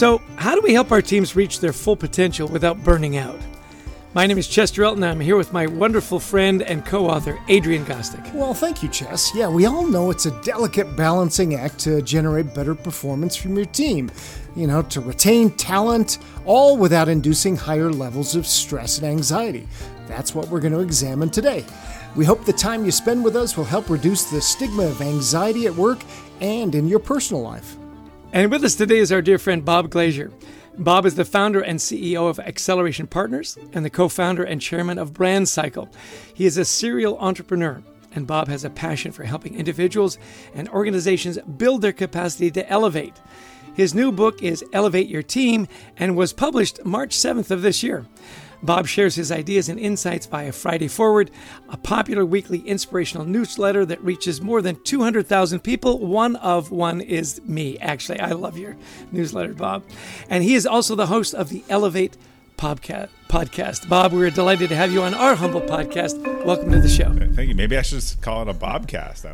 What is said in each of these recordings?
So, how do we help our teams reach their full potential without burning out? My name is Chester Elton. I'm here with my wonderful friend and co author, Adrian Gostick. Well, thank you, Chess. Yeah, we all know it's a delicate balancing act to generate better performance from your team. You know, to retain talent, all without inducing higher levels of stress and anxiety. That's what we're going to examine today. We hope the time you spend with us will help reduce the stigma of anxiety at work and in your personal life. And with us today is our dear friend Bob Glazer. Bob is the founder and CEO of Acceleration Partners and the co founder and chairman of BrandCycle. He is a serial entrepreneur, and Bob has a passion for helping individuals and organizations build their capacity to elevate. His new book is Elevate Your Team and was published March 7th of this year. Bob shares his ideas and insights via Friday Forward, a popular weekly inspirational newsletter that reaches more than 200,000 people. One of one is me, actually. I love your newsletter, Bob. And he is also the host of the Elevate podcast. Podcast, Bob, we're delighted to have you on our humble podcast. Welcome to the show. Uh, thank you. Maybe I should just call it a Bobcast.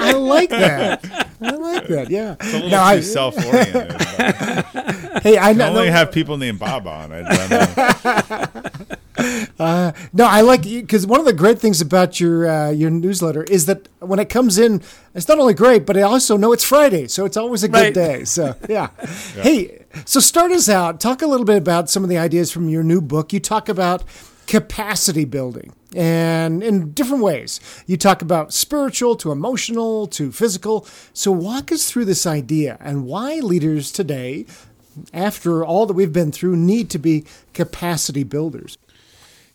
I like that. I like that. Yeah. It's a little too self-oriented. hey, I I know. only have people named Bob on. I, I Uh, no, I like you because one of the great things about your uh, your newsletter is that when it comes in, it's not only great, but I also know it's Friday, so it's always a good Right. day. So yeah. Hey, so start us out. Talk a little bit about some of the ideas from your new book. You talk about capacity building and in different ways. You talk about spiritual to emotional to physical. So walk us through this idea and why leaders today, after all that we've been through, need to be capacity builders.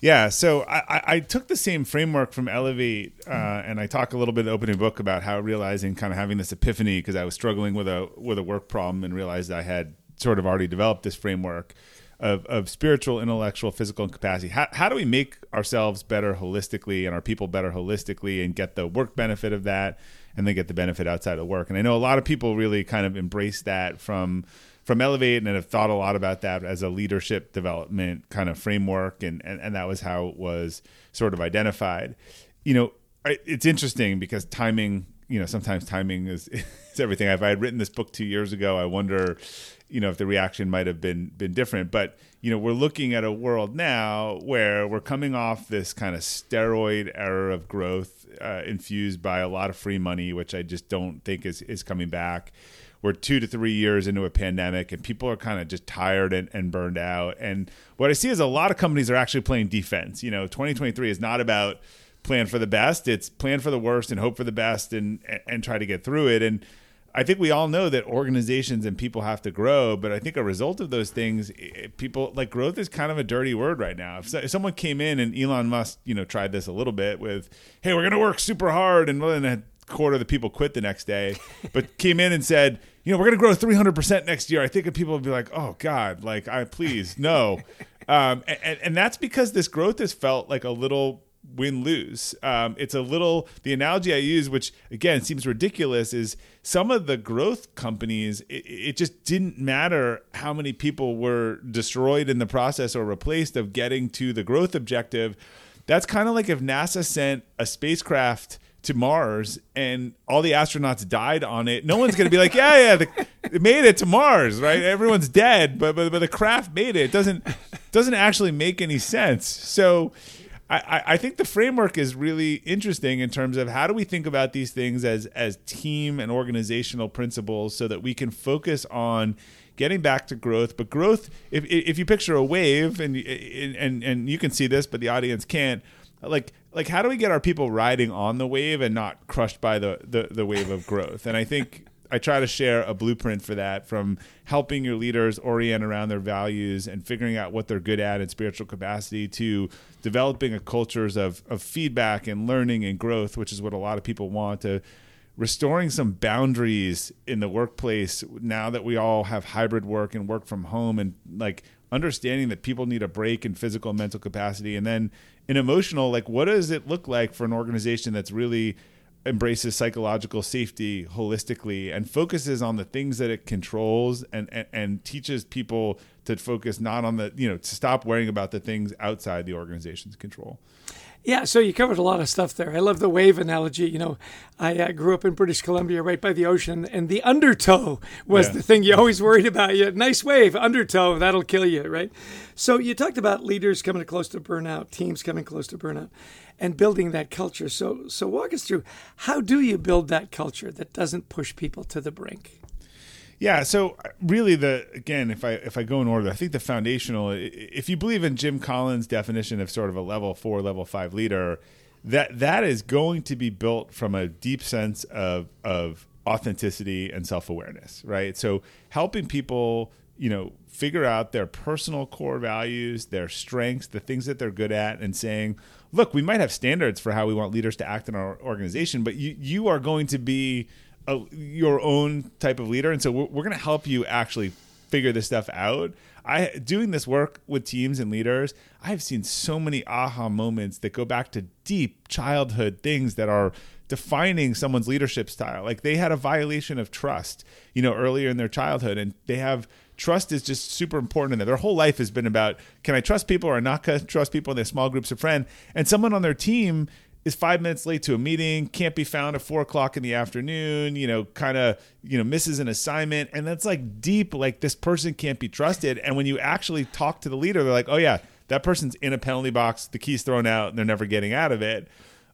Yeah, so I, I- took the same framework from Elevate, uh, and I talk a little bit in the opening book about how realizing kind of having this epiphany because I was struggling with a with a work problem and realized I had sort of already developed this framework of, of spiritual, intellectual, physical, capacity. How, how do we make ourselves better holistically and our people better holistically and get the work benefit of that and then get the benefit outside of work? And I know a lot of people really kind of embrace that from from Elevate and have thought a lot about that as a leadership development kind of framework, and and, and that was how it was sort of identified. You know, it's interesting because timing. You know, sometimes timing is, is everything. If I had written this book two years ago, I wonder, you know, if the reaction might have been been different. But you know, we're looking at a world now where we're coming off this kind of steroid era of growth, uh, infused by a lot of free money, which I just don't think is is coming back we're two to three years into a pandemic and people are kind of just tired and, and burned out. And what I see is a lot of companies are actually playing defense. You know, 2023 is not about plan for the best, it's plan for the worst and hope for the best and, and try to get through it. And I think we all know that organizations and people have to grow, but I think a result of those things, people like growth is kind of a dirty word right now. If, so- if someone came in and Elon Musk, you know, tried this a little bit with, "Hey, we're going to work super hard," and then quarter of the people quit the next day, but came in and said, "You know, we're going to grow 300 percent next year," I think people would be like, "Oh God, like I please no," um, and, and that's because this growth has felt like a little win lose. Um, it's a little the analogy I use, which again seems ridiculous, is some of the growth companies. It, it just didn't matter how many people were destroyed in the process or replaced of getting to the growth objective. That's kind of like if NASA sent a spacecraft to Mars and all the astronauts died on it. No one's going to be like, yeah, yeah, the, it made it to Mars, right? Everyone's dead, but, but but the craft made it. It doesn't doesn't actually make any sense. So I, I- think the framework is really interesting in terms of how do we think about these things as as team and organizational principles so that we can focus on getting back to growth. But growth, if if you picture a wave and and and you can see this, but the audience can't. Like like how do we get our people riding on the wave and not crushed by the the, the wave of growth? And I think I try to share a blueprint for that from helping your leaders orient around their values and figuring out what they're good at in spiritual capacity to developing a cultures of, of feedback and learning and growth, which is what a lot of people want to restoring some boundaries in the workplace now that we all have hybrid work and work from home and like understanding that people need a break in physical and mental capacity and then in emotional like what does it look like for an organization that's really embraces psychological safety holistically and focuses on the things that it controls and, and, and teaches people to focus not on the you know to stop worrying about the things outside the organization's control. Yeah, so you covered a lot of stuff there. I love the wave analogy. You know, I uh, grew up in British Columbia, right by the ocean, and the undertow was yeah. the thing you always worried about. You had nice wave, undertow, that'll kill you, right? So you talked about leaders coming close to burnout, teams coming close to burnout, and building that culture. So, so walk us through how do you build that culture that doesn't push people to the brink? Yeah, so really the again if I if I go in order, I think the foundational if you believe in Jim Collins' definition of sort of a level 4 level 5 leader, that that is going to be built from a deep sense of of authenticity and self-awareness, right? So helping people, you know, figure out their personal core values, their strengths, the things that they're good at and saying, look, we might have standards for how we want leaders to act in our organization, but you you are going to be a, your own type of leader, and so we're, we're going to help you actually figure this stuff out. I doing this work with teams and leaders, I've seen so many aha moments that go back to deep childhood things that are defining someone's leadership style. Like they had a violation of trust, you know, earlier in their childhood, and they have trust is just super important in there. Their whole life has been about can I trust people or not trust people in their small groups of friends. And someone on their team is five minutes late to a meeting, can't be found at four o'clock in the afternoon, you know, kind of, you know, misses an assignment. And that's like deep, like this person can't be trusted. And when you actually talk to the leader, they're like, oh, yeah, that person's in a penalty box, the key's thrown out, and they're never getting out of it.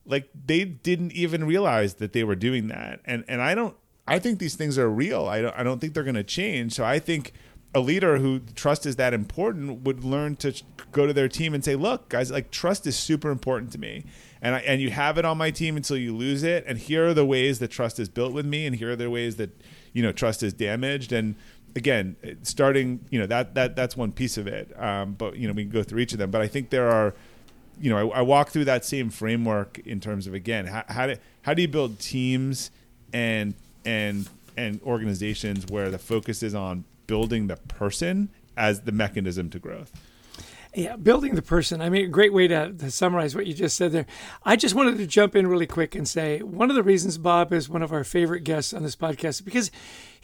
Like they didn't even realize that they were doing that. And and I don't I think these things are real. I don't I don't think they're gonna change. So I think a leader who trust is that important would learn to go to their team and say, "Look, guys, like trust is super important to me, and I, and you have it on my team until you lose it. And here are the ways that trust is built with me, and here are the ways that you know trust is damaged. And again, starting, you know, that that that's one piece of it. Um, but you know, we can go through each of them. But I think there are, you know, I, I walk through that same framework in terms of again, how how do how do you build teams and and and organizations where the focus is on building the person as the mechanism to growth. Yeah, building the person. I mean, a great way to, to, summarize what you just said there. I just wanted to jump in really quick and say one of the reasons Bob is one of our favorite guests on this podcast is because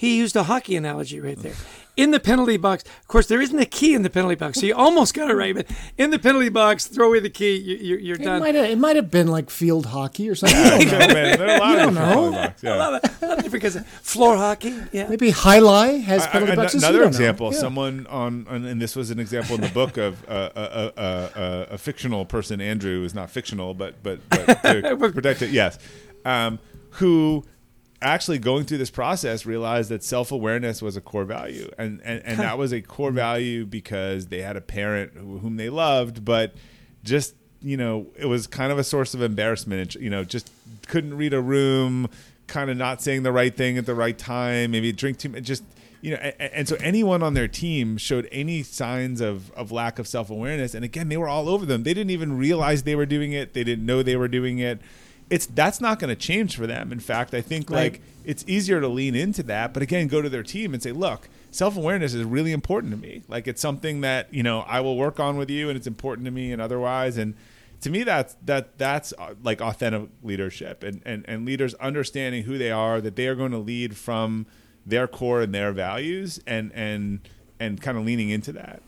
he used a hockey analogy right there in the penalty box. Of course, there isn't a key in the penalty box, so you almost got it right. But in the penalty box, throw away the key, you, are you're it done. Might have, it might have been like field hockey or something. I don't know. Man, there are a lot of know. Box, yeah. a lot of, a lot of different kinds of floor hockey. Yeah, maybe Highlight has penalty I, I, boxes. Another example, someone on, on, and this was an example in the book of uh, a, a, a, a, fictional person. Andrew is not fictional, but but, but to protect it, yes. Um, who actually going through this process realized that self-awareness was a core value. And and, and that was a core mm-hmm. value because they had a parent whom they loved but just you know it was kind of a source of embarrassment. You know just couldn't read a room kind of not saying the right thing at the right time maybe drink too much just you know and, and so anyone on their team showed any signs of of lack of self-awareness. And again they were all over them. They didn't even realize they were doing it. They didn't know they were doing it it's that's not going to change for them. In fact, I think right. like it's easier to lean into that, but again, go to their team and say, "Look, self-awareness is really important to me. Like it's something that, you know, I will work on with you and it's important to me and otherwise and to me that's that that's uh, like authentic leadership and, and and leaders understanding who they are that they are going to lead from their core and their values and and and kind of leaning into that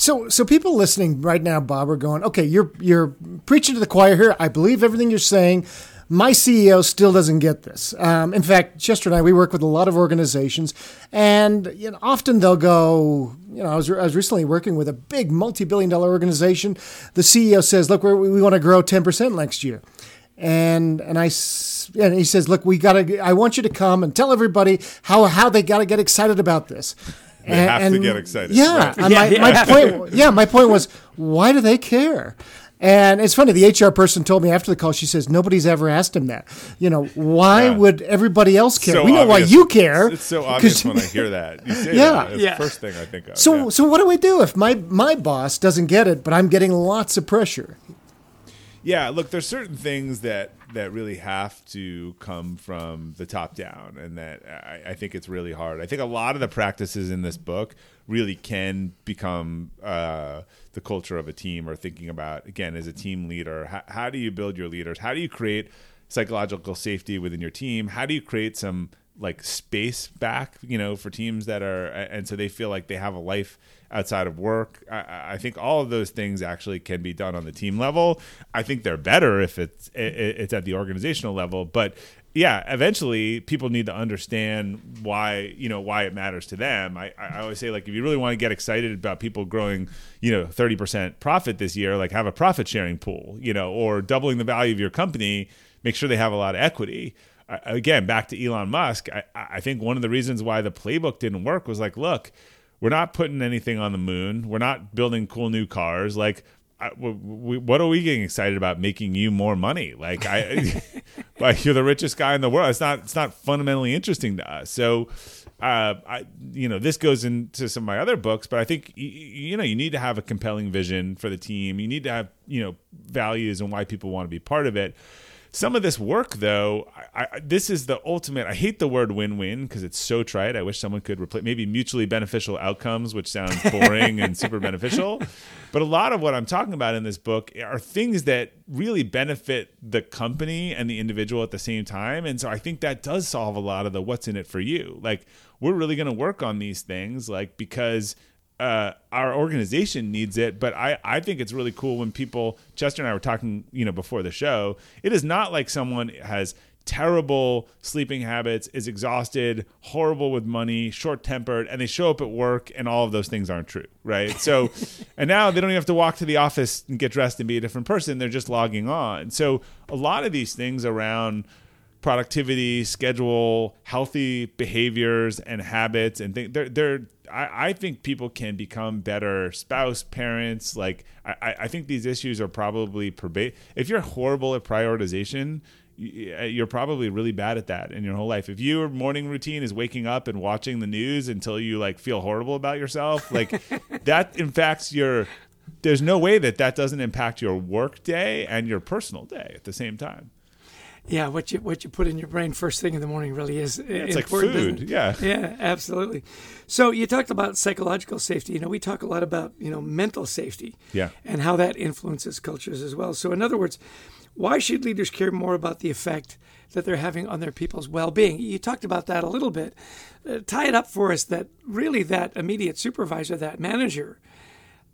so, so people listening right now, Bob, are going, okay, you're you're preaching to the choir here. I believe everything you're saying. My CEO still doesn't get this. Um, in fact, Chester and I, we work with a lot of organizations, and you know, often they'll go. You know, I was I was recently working with a big multi-billion-dollar organization. The CEO says, "Look, we want to grow ten percent next year," and and I and he says, "Look, we got to. I want you to come and tell everybody how how they got to get excited about this." They and, have to get excited. Yeah, right? my, yeah, my point. Yeah, my point was, why do they care? And it's funny. The HR person told me after the call. She says nobody's ever asked him that. You know, why yeah. would everybody else care? So we know obvious. why you care. It's, it's so obvious when I hear that. You say yeah, that. It's yeah. the first thing I think of. So, yeah. so what do we do if my my boss doesn't get it, but I'm getting lots of pressure? Yeah, look, there's certain things that that really have to come from the top down, and that I, I, think it's really hard. I think a lot of the practices in this book really can become uh, the culture of a team, or thinking about again as a team leader. How, how do you build your leaders? How do you create psychological safety within your team? How do you create some like space back, you know, for teams that are, and so they feel like they have a life outside of work. I, I, think all of those things actually can be done on the team level. I think they're better if it's it's at the organizational level, but yeah, eventually people need to understand why you know why it matters to them. I, I always say like if you really want to get excited about people growing, you know, thirty percent profit this year, like have a profit sharing pool, you know, or doubling the value of your company. Make sure they have a lot of equity again, back to Elon Musk, I, I think one of the reasons why the playbook didn't work was like, look, we're not putting anything on the moon. We're not building cool new cars. Like, I, we, what are we getting excited about making you more money? Like, I, like you're the richest guy in the world. It's not. It's not fundamentally interesting to us. So, uh, I, you know, this goes into some of my other books, but I think you, you know you need to have a compelling vision for the team. You need to have you know values and why people want to be part of it. Some of this work, though, I, I, this is the ultimate. I hate the word win-win because it's so trite. I wish someone could replace maybe mutually beneficial outcomes, which sounds boring and super beneficial. But a lot of what I'm talking about in this book are things that really benefit the company and the individual at the same time. And so I think that does solve a lot of the what's in it for you. Like we're really going to work on these things, like because uh, our organization needs it, but I, I think it's really cool when people Chester and I were talking, you know, before the show. It is not like someone has terrible sleeping habits, is exhausted, horrible with money, short tempered, and they show up at work and all of those things aren't true, right? So, and now they don't even have to walk to the office and get dressed and be a different person. They're just logging on. So, a lot of these things around productivity, schedule, healthy behaviors and habits, and they're they're I, I think people can become better spouse, parents. Like I, I think these issues are probably pervasive. If you're horrible at prioritization, you're probably really bad at that in your whole life. If your morning routine is waking up and watching the news until you like feel horrible about yourself, like that impacts your. There's no way that that doesn't impact your work day and your personal day at the same time yeah, what you what you put in your brain first thing in the morning really is it's important. Like food, yeah, yeah, absolutely. So you talked about psychological safety. You know, we talk a lot about you know mental safety, yeah, and how that influences cultures as well. So in other words, why should leaders care more about the effect that they're having on their people's well-being? You talked about that a little bit. Uh, tie it up for us that really that immediate supervisor, that manager,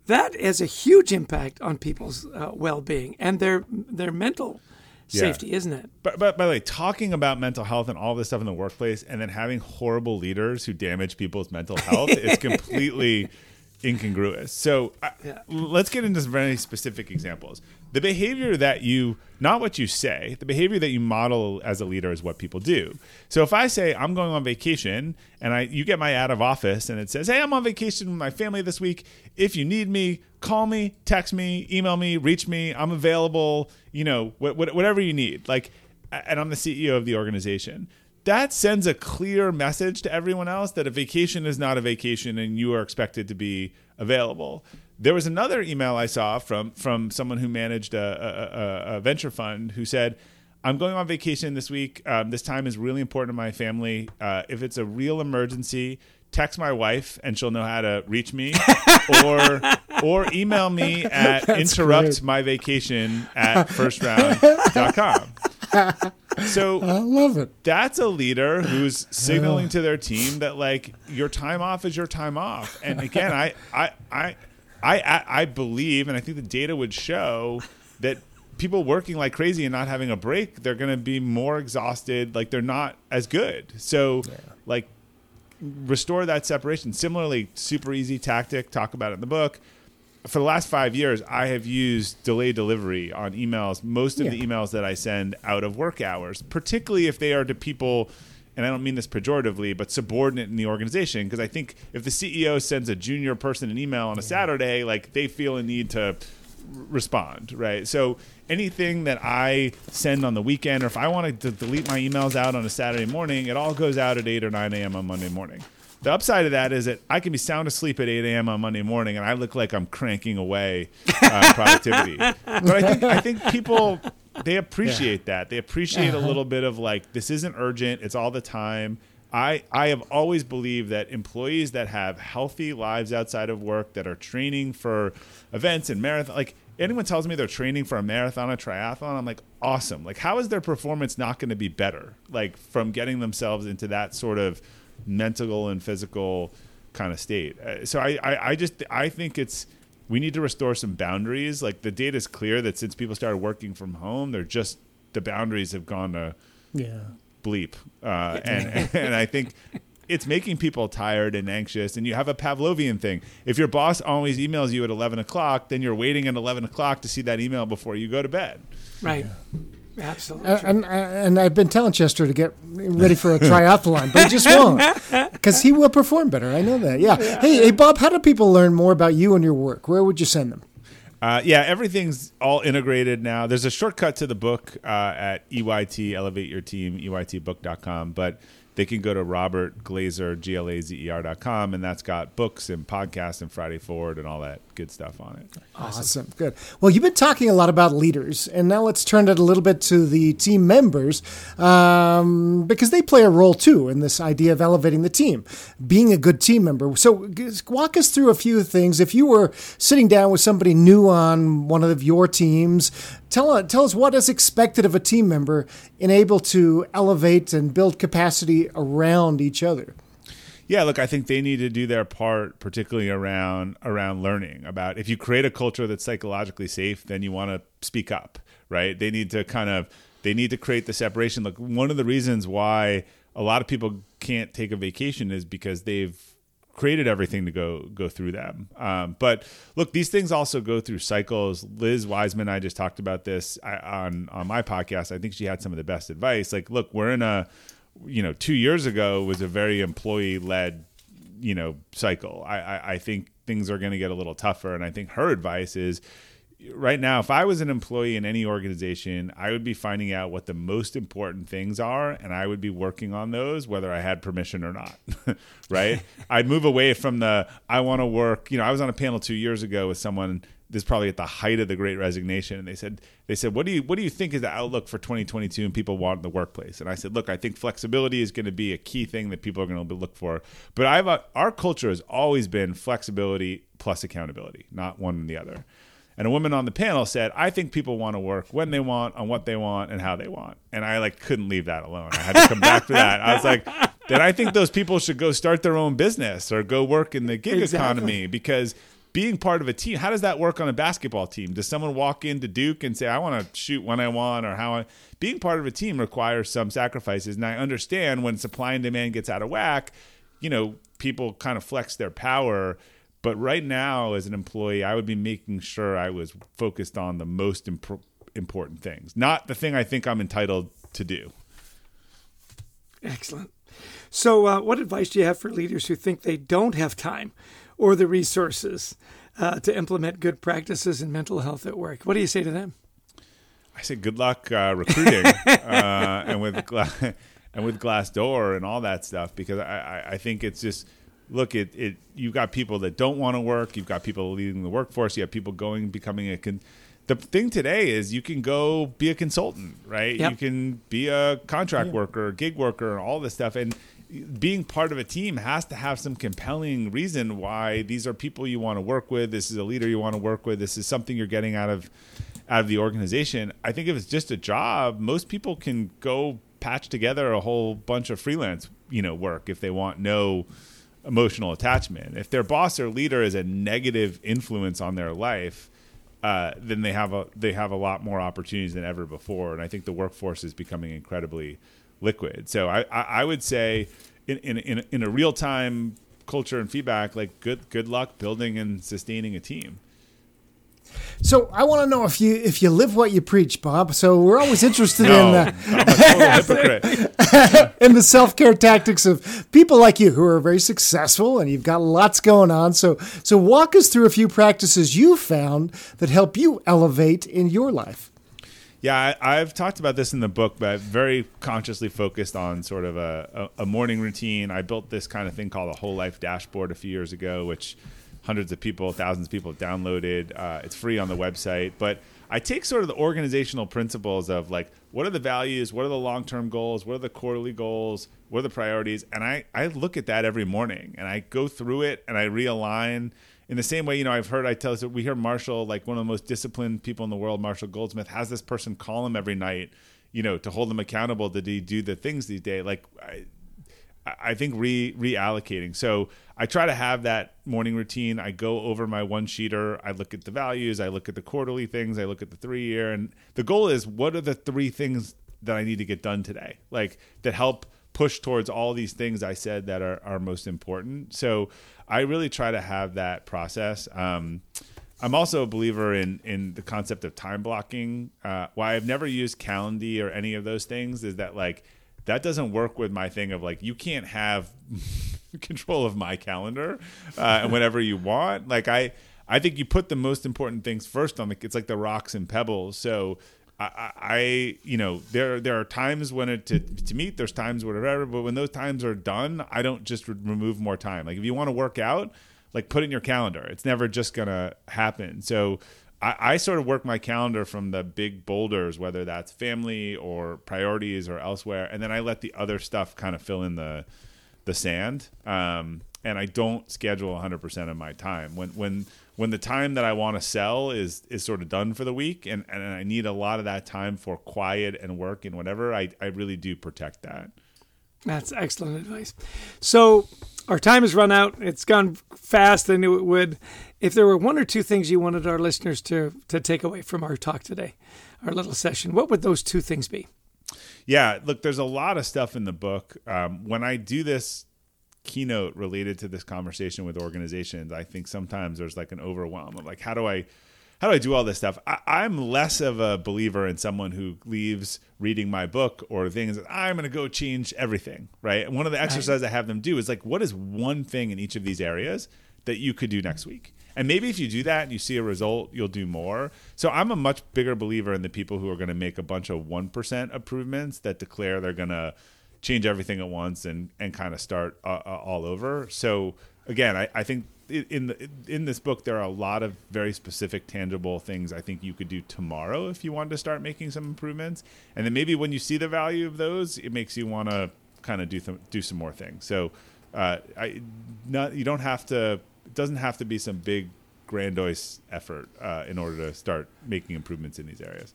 that has a huge impact on people's uh, well-being and their their mental safety, isn't it? But, but by the way, talking about mental health and all this stuff in the workplace, and then having horrible leaders who damage people's mental health is completely incongruous. So yeah. let's get into some very specific examples. The behavior that you, not what you say, the behavior that you model as a leader is what people do. So if I say I'm going on vacation and I you get my out of office and it says, "Hey, I'm on vacation with my family this week. If you need me, call me, text me, email me, reach me. I'm available, you know, wh- wh- whatever you need." Like and I'm the CEO of the organization that sends a clear message to everyone else that a vacation is not a vacation and you are expected to be available. There was another email I saw from from someone who managed a, a, a venture fund who said, "I'm going on vacation this week. Um, this time is really important to my family. Uh, if it's a real emergency." Text my wife and she'll know how to reach me, or or email me at interruptmyvacation at firstround.com so I love it. That's a leader who's signaling to their team that like your time off is your time off. And again, I I I I I believe, and I think the data would show that people working like crazy and not having a break, they're going to be more exhausted. Like they're not as good. So yeah. like restore that separation. Similarly, super easy tactic. Talk about it in the book for the last five years, I have used delayed delivery on emails, most of yeah. the emails that I send out of work hours, particularly if they are to people, and I don't mean this pejoratively, but subordinate in the organization. Because I think if the CEO sends a junior person an email on a Saturday, like they feel a need to respond, right? So anything that I send on the weekend, or if I want to delete my emails out on a Saturday morning, it all goes out at 8 or 9 a.m. on Monday morning. The upside of that is that I can be sound asleep at 8 a.m. on Monday morning, and I look like I'm cranking away uh, productivity. but I think I think people they appreciate yeah. that. They appreciate uh-huh. a little bit of like this isn't urgent. It's all the time. I, I have always believed that employees that have healthy lives outside of work that are training for events and marathon like anyone tells me they're training for a marathon, a triathlon, I'm like, awesome. Like, how is their performance not going to be better? Like, from getting themselves into that sort of mental and physical kind of state. Uh, so I, I, I just, I think it's, we need to restore some boundaries. Like, the data is clear that since people started working from home, they're just, the boundaries have gone to Yeah. bleep. Uh, and, and I think it's making people tired and anxious. And you have a Pavlovian thing. If your boss always emails you at 11 o'clock, then you're waiting at 11 o'clock to see that email before you go to bed. Right. Absolutely. Uh, and and I've been telling Chester to get ready for a triathlon, but he just won't because he will perform better. I know that. Yeah. Hey, hey, Bob, how do people learn more about you and your work? Where would you send them? Uh, yeah, everything's all integrated now. There's a shortcut to the book uh, at EYT, Elevate Your Team, EYTbook.com, but they can go to Robert Glazer, G L A Z E R.com, and that's got books and podcasts and Friday Forward and all that good stuff on it. Awesome. Good. Well, you've been talking a lot about leaders, and now let's turn it a little bit to the team members um, because they play a role too in this idea of elevating the team, being a good team member. So, walk us through a few things. If you were sitting down with somebody new on one of your teams, tell, tell us what is expected of a team member in able to elevate and build capacity around each other. Yeah, look, I think they need to do their part, particularly around around learning about if you create a culture that's psychologically safe, then you want to speak up, right? They need to kind of they need to create the separation. Look, one of the reasons why a lot of people can't take a vacation is because they've created everything to go go through them. Um, but look, these things also go through cycles. Liz Wiseman, I just talked about this on on my podcast. I think she had some of the best advice. Like, look, we're in a you know, two years ago was a very employee led, you know, cycle. I, I, I think things are going to get a little tougher. And I think her advice is right now, if I was an employee in any organization, I would be finding out what the most important things are and I would be working on those, whether I had permission or not. right. I'd move away from the, I want to work. You know, I was on a panel two years ago with someone this is probably at the height of the great resignation and they said they said what do you what do you think is the outlook for 2022 and people want in the workplace? And i said look i think flexibility is going to be a key thing that people are going to look for but i've uh, our culture has always been flexibility plus accountability not one and the other. And a woman on the panel said i think people want to work when they want on what they want and how they want. And i like couldn't leave that alone. I had to come back to that. I was like then i think those people should go start their own business or go work in the gig Exactly. economy because being part of a team how does that work on a basketball team? Does someone walk into duke and say i want to shoot when i want or how i being part of a team requires some sacrifices. And i understand when supply and demand gets out of whack you know people kind of flex their power. But right now as an employee i would be making sure i was focused on the most imp- important things not the thing i think i'm entitled to do. Excellent. So, uh, what advice do you have for leaders who think they don't have time or the resources uh, to implement good practices in mental health at work? What do you say to them? I say good luck uh, recruiting uh, and with Gla- and with Glassdoor and all that stuff because I, I, I think it's just look it it you've got people that don't want to work you've got people leading the workforce you have people going becoming a con- the thing today is you can go be a consultant right Yep. you can be a contract worker gig worker and all this stuff and being part of a team has to have some compelling reason why these are people you want to work with this is a leader you want to work with this is something you're getting out of out of the organization. I think if it's just a job, most people can go patch together a whole bunch of freelance, you know, work if they want no emotional attachment. If their boss or leader is a negative influence on their life, uh, then they have a they have a lot more opportunities than ever before. And I think the workforce is becoming incredibly liquid. So I, I, I would say in in in, in a real time culture and feedback, like good good luck building and sustaining a team. So I want to know if you if you live what you preach, Bob. So we're always interested in No, total hypocrite. in the self care tactics of people like you who are very successful and you've got lots going on. So so walk us through a few practices you found that help you elevate in your life. Yeah, I, I've talked about this in the book, but very consciously focused on sort of a, a, a morning routine. I built this kind of thing called a whole life dashboard a few years ago, which hundreds of people, thousands of people have downloaded. Uh, it's free on the website, but I take sort of the organizational principles of like what are the values, what are the long term goals, what are the quarterly goals, what are the priorities, and I I look at that every morning and I go through it and I realign in the same way, you know, I've heard I tell us, we hear Marshall, like one of the most disciplined people in the world, Marshall Goldsmith, has this person call him every night, you know, to hold him accountable. Did he do the things these days? Like, I, I think re reallocating. So I try to have that morning routine. I go over my one sheeter. I look at the values. I look at the quarterly things. I look at the three year. And the goal is what are the three things that I need to get done today? Like that help push towards all these things I said that are, are most important. So I really try to have that process. Um, I'm also a believer in in the concept of time blocking. Uh, why I've never used Calendly or any of those things is that like that doesn't work with my thing of like you can't have control of my calendar uh, and whenever you want. Like I I think you put the most important things first on the. It's like the rocks and pebbles. So I, I, you know, there there are times when it to, to meet. There's times whatever, but when those times are done, I don't just re- remove more time. Like if you want to work out, like put in your calendar. It's never just gonna happen. So I, I sort of work my calendar from the big boulders, whether that's family or priorities or elsewhere, and then I let the other stuff kind of fill in the the sand. Um, and I don't schedule 100% of my time. When when when the time that I want to sell is is sort of done for the week and, and I need a lot of that time for quiet and work and whatever, I, I really do protect that. That's excellent advice. So our time has run out. It's gone fast. I knew it would. If there were one or two things you wanted our listeners to to take away from our talk today, our little session, what would those two things be? Yeah, look, there's a lot of stuff in the book. Um, when I do this keynote related to this conversation with organizations, I think sometimes there's like an overwhelm of like, how do I, how do I do all this stuff? I, am less of a believer in someone who leaves reading my book or things. I'm going to go change everything, right? And one of the exercises I have them do is like, what is one thing in each of these areas that you could do next week? And maybe if you do that and you see a result, you'll do more. So I'm a much bigger believer in the people who are going to make a bunch of 1% improvements that declare they're going to change everything at once and and kind of start uh, uh, all over. So again, I, I think in the, in this book there are a lot of very specific tangible things I think you could do tomorrow if you wanted to start making some improvements. And then maybe when you see the value of those, it makes you want to kind of do th- do some more things. So uh, I not you don't have to it doesn't have to be some big grandiose effort uh, in order to start making improvements in these areas.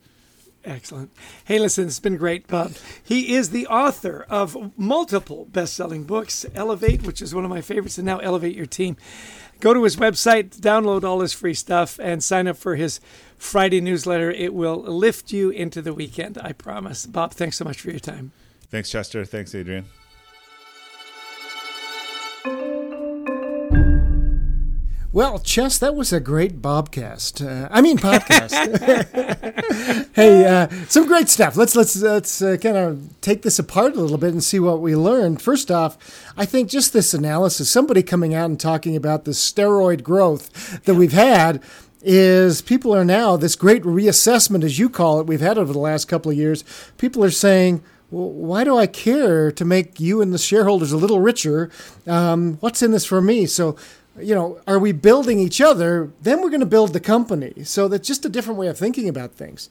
Excellent. Hey, listen, it's been great, Bob. He is the author of multiple best selling books Elevate, which is one of my favorites, and now Elevate Your Team. Go to his website, download all his free stuff, and sign up for his Friday newsletter. It will lift you into the weekend, I promise. Bob, thanks so much for your time. Thanks, Chester. Thanks, Adrian. Well, Chess, that was a great Bobcast. Uh, I mean podcast. hey, uh, some great stuff. Let's let's let's uh, kind of take this apart a little bit and see what we learned. First off, I think just this analysis, somebody coming out and talking about the steroid growth that we've had is people are now this great reassessment, as you call it, we've had over the last couple of years. People are saying, well, why do I care to make you and the shareholders a little richer? Um, what's in this for me? So you know, are we building each other? Then we're going to build the company. So that's just a different way of thinking about things.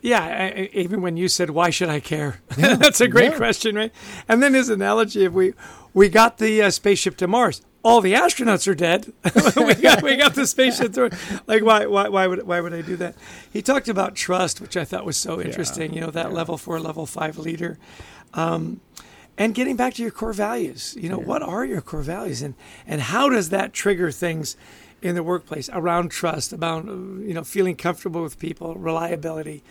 Yeah, I, even when you said, "Why should I care?" Yeah, that's a great yeah. question, right? And then his analogy of we we got the uh, spaceship to Mars. All the astronauts are dead. we got we got the spaceship to like why why why would why would I do that? He talked about trust, which I thought was so interesting. Yeah. You know that level four, level five leader. Um, and getting back to your core values. You know yeah. what are your core values? And and how does that trigger things in the workplace around trust about you know feeling comfortable with people reliability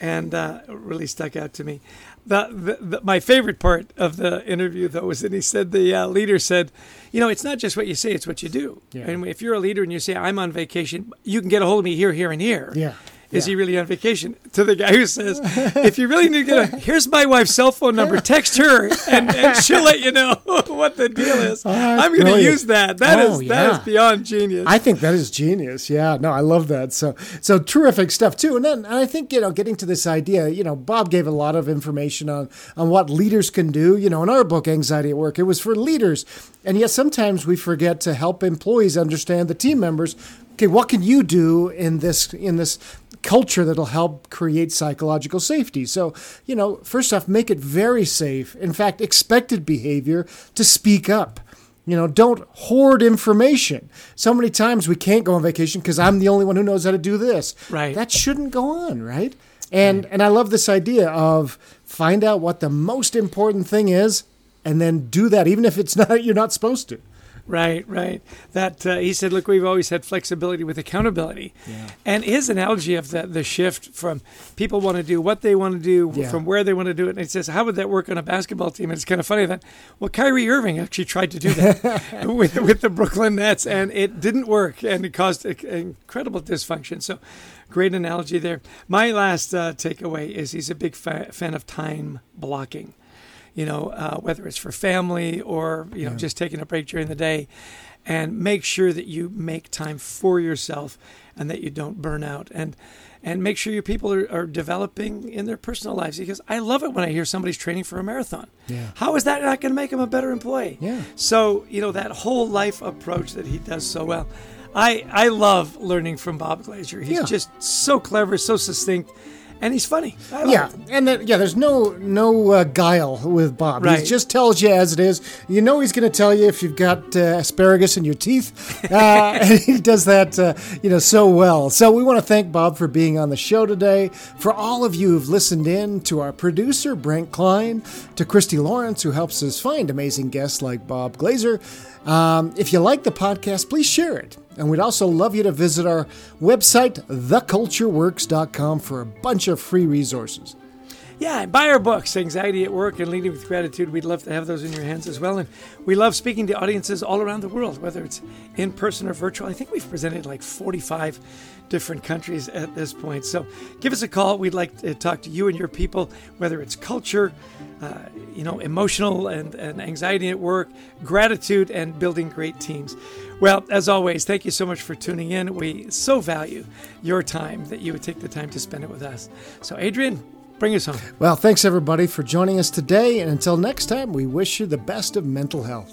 and uh, really stuck out to me. The, the, the, my favorite part of the interview though was that he said the uh, leader said you know it's not just what you say it's what you do. Yeah. and if you're a leader and you say i'm on vacation you can get a hold of me here here and here. Yeah is yeah. he really on vacation? To the guy who says, if you really need to get a, here's my wife's cell phone number, text her and, and she'll let you know what the deal is. Oh, I'm going to use that. That oh, is yeah. that is beyond genius. I think that is genius. Yeah, no, I love that. So so terrific stuff too. And then and I think you know getting to this idea, you know, Bob gave a lot of information on on what leaders can do. You know, in our book, Anxiety at Work, it was for leaders, and yet sometimes we forget to help employees understand the team members okay what can you do in this in this culture that'll help create psychological safety. So, you know, first off, make it very safe. In fact, expected behavior to speak up. You know, don't hoard information. So many times we can't go on vacation because I'm the only one who knows how to do this. Right. That shouldn't go on, right? And and I love this idea of find out what the most important thing is and then do that even if it's not you're not supposed to. Right, right. That uh, he said, look, we've always had flexibility with accountability, yeah. and his analogy of the the shift from people want to do what they want to do yeah. from where they want to do it. And he says, how would that work on a basketball team? And it's kind of funny that well, Kyrie Irving actually tried to do that with with the Brooklyn Nets, and it didn't work, and it caused incredible dysfunction. So, great analogy there. My last uh, takeaway is he's a big fa- fan of time blocking you know, uh, whether it's for family or, you know, yeah. just taking a break during the day. And make sure that you make time for yourself and that you don't burn out. And and make sure your people are, are developing in their personal lives because I love it when I hear somebody's training for a marathon. Yeah. How is that not going to make them a better employee? Yeah. So, you know, that whole life approach that he does so well. I, I love learning from Bob Glazer. He's yeah. just so clever, so succinct and he's funny. yeah, and then, yeah, there's no no uh, guile with Bob. Right. He just tells you as it is. You know he's going to tell you if you've got uh, asparagus in your teeth, uh, and he does that uh, you know so well. So we want to thank Bob for being on the show today. For all of you who've listened in, to our producer Brent Klein, to Christy Lawrence who helps us find amazing guests like Bob Glazer. Um, if you like the podcast, please share it. And we'd also love you to visit our website, thecultureworks.com, for a bunch of free resources. Yeah, buy our books, Anxiety at Work and Leading with Gratitude. We'd love to have those in your hands as well. And we love speaking to audiences all around the world, whether it's in person or virtual. I think we've presented like 45 different countries at this point. So give us a call. We'd like to talk to you and your people, whether it's culture, uh, you know, emotional and, and anxiety at work, gratitude, and building great teams. Well, as always, thank you so much for tuning in. We so value your time that you would take the time to spend it with us. So, Adrian, bring us home. Well, thanks everybody for joining us today. And until next time, we wish you the best of mental health.